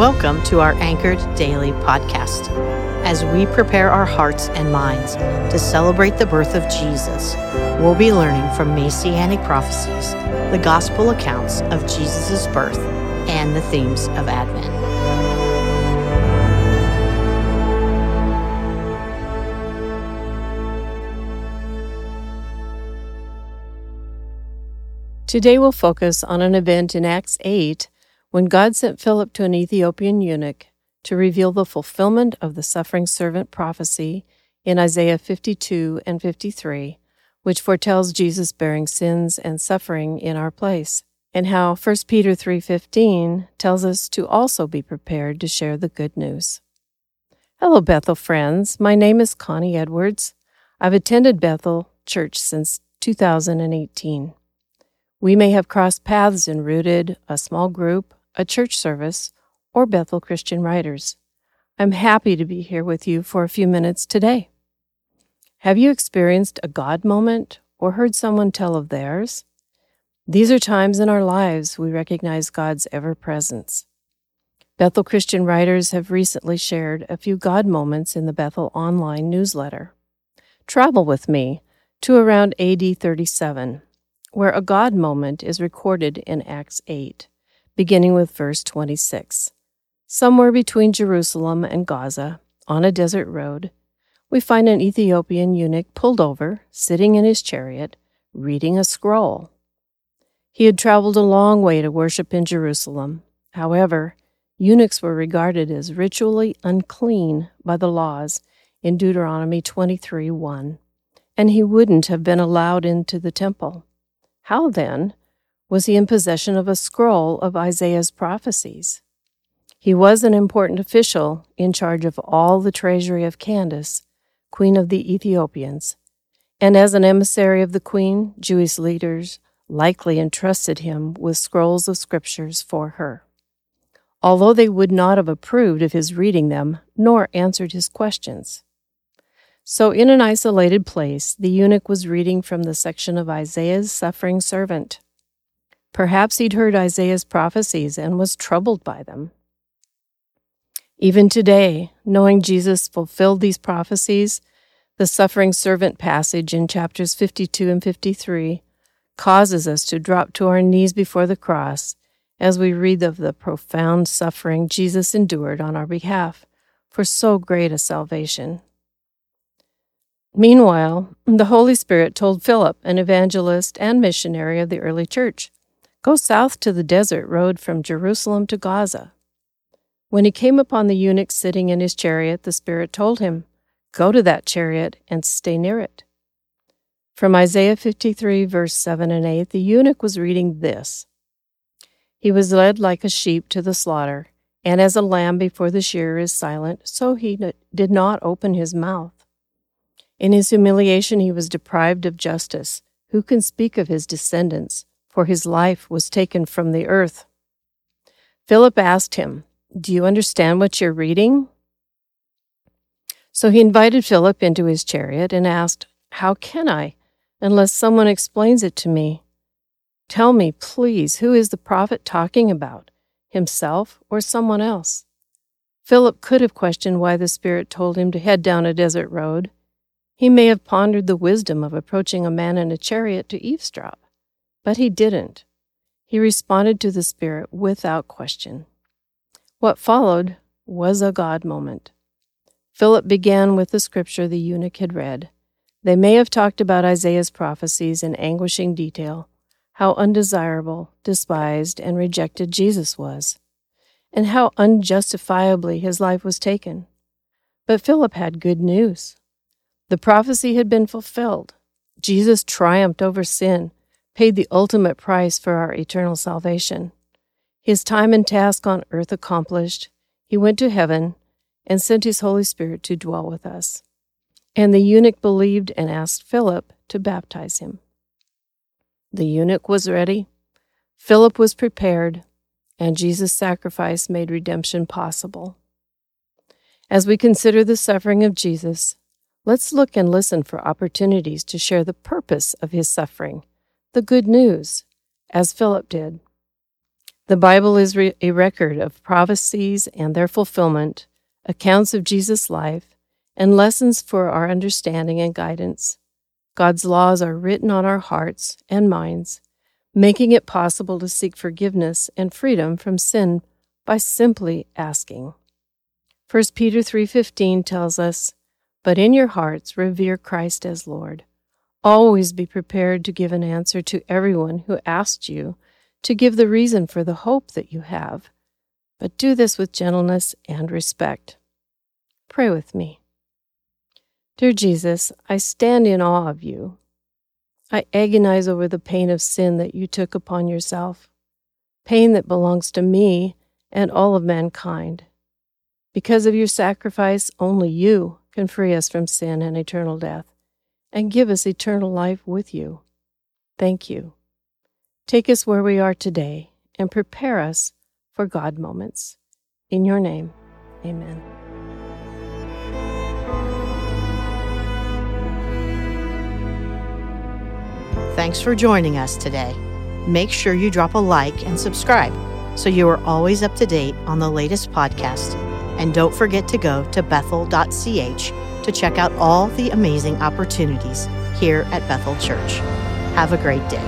Welcome to our Anchored Daily podcast. As we prepare our hearts and minds to celebrate the birth of Jesus, we'll be learning from Messianic prophecies, the gospel accounts of Jesus' birth, and the themes of Advent. Today we'll focus on an event in Acts 8 when God sent Philip to an Ethiopian eunuch to reveal the fulfillment of the suffering servant prophecy in Isaiah 52 and 53, which foretells Jesus bearing sins and suffering in our place, and how 1 Peter 3:15 tells us to also be prepared to share the good news. Hello Bethel friends, my name is Connie Edwards. I've attended Bethel Church since 2018. We may have crossed paths in Rooted, a small group, a church service, or Bethel Christian Writers. I'm happy to be here with you for a few minutes today. Have you experienced a God moment or heard someone tell of theirs? These are times in our lives we recognize God's ever presence. Bethel Christian Writers have recently shared a few God moments in the Bethel online newsletter. Travel with me to around AD 37, where a God moment is recorded in Acts 8 beginning with verse 26. Somewhere between Jerusalem and Gaza, on a desert road, we find an Ethiopian eunuch pulled over, sitting in his chariot, reading a scroll. He had traveled a long way to worship in Jerusalem. However, eunuchs were regarded as ritually unclean by the laws in Deuteronomy 23 1, and he wouldn't have been allowed into the temple. How then was he in possession of a scroll of Isaiah's prophecies. He was an important official in charge of all the treasury of Candace, queen of the Ethiopians, and as an emissary of the queen, Jewish leaders likely entrusted him with scrolls of scriptures for her. Although they would not have approved of his reading them, nor answered his questions. So, in an isolated place, the eunuch was reading from the section of Isaiah's suffering servant. Perhaps he'd heard Isaiah's prophecies and was troubled by them. Even today, knowing Jesus fulfilled these prophecies, the suffering servant passage in chapters 52 and 53 causes us to drop to our knees before the cross as we read of the profound suffering Jesus endured on our behalf for so great a salvation. Meanwhile, the Holy Spirit told Philip, an evangelist and missionary of the early church, Go south to the desert road from Jerusalem to Gaza. When he came upon the eunuch sitting in his chariot, the Spirit told him, Go to that chariot and stay near it. From Isaiah 53, verse 7 and 8, the eunuch was reading this He was led like a sheep to the slaughter, and as a lamb before the shearer is silent, so he did not open his mouth. In his humiliation, he was deprived of justice. Who can speak of his descendants? For his life was taken from the earth. Philip asked him, Do you understand what you're reading? So he invited Philip into his chariot and asked, How can I, unless someone explains it to me? Tell me, please, who is the prophet talking about, himself or someone else? Philip could have questioned why the Spirit told him to head down a desert road. He may have pondered the wisdom of approaching a man in a chariot to eavesdrop. But he didn't. He responded to the Spirit without question. What followed was a God moment. Philip began with the scripture the eunuch had read. They may have talked about Isaiah's prophecies in anguishing detail, how undesirable, despised, and rejected Jesus was, and how unjustifiably his life was taken. But Philip had good news. The prophecy had been fulfilled. Jesus triumphed over sin paid the ultimate price for our eternal salvation. His time and task on earth accomplished, he went to heaven and sent his Holy Spirit to dwell with us. And the eunuch believed and asked Philip to baptize him. The eunuch was ready, Philip was prepared, and Jesus' sacrifice made redemption possible. As we consider the suffering of Jesus, let's look and listen for opportunities to share the purpose of his suffering the good news, as Philip did. The Bible is re- a record of prophecies and their fulfillment, accounts of Jesus' life, and lessons for our understanding and guidance. God's laws are written on our hearts and minds, making it possible to seek forgiveness and freedom from sin by simply asking. 1 Peter 3:15 tells us, "But in your hearts revere Christ as Lord. Always be prepared to give an answer to everyone who asks you to give the reason for the hope that you have, but do this with gentleness and respect." Pray with me. Dear Jesus, I stand in awe of you. I agonize over the pain of sin that you took upon yourself, pain that belongs to me and all of mankind. Because of your sacrifice, only you can free us from sin and eternal death and give us eternal life with you. Thank you. Take us where we are today and prepare us for God moments. In your name, amen. Thanks for joining us today. Make sure you drop a like and subscribe so you are always up to date on the latest podcast. And don't forget to go to bethel.ch to check out all the amazing opportunities here at Bethel Church. Have a great day.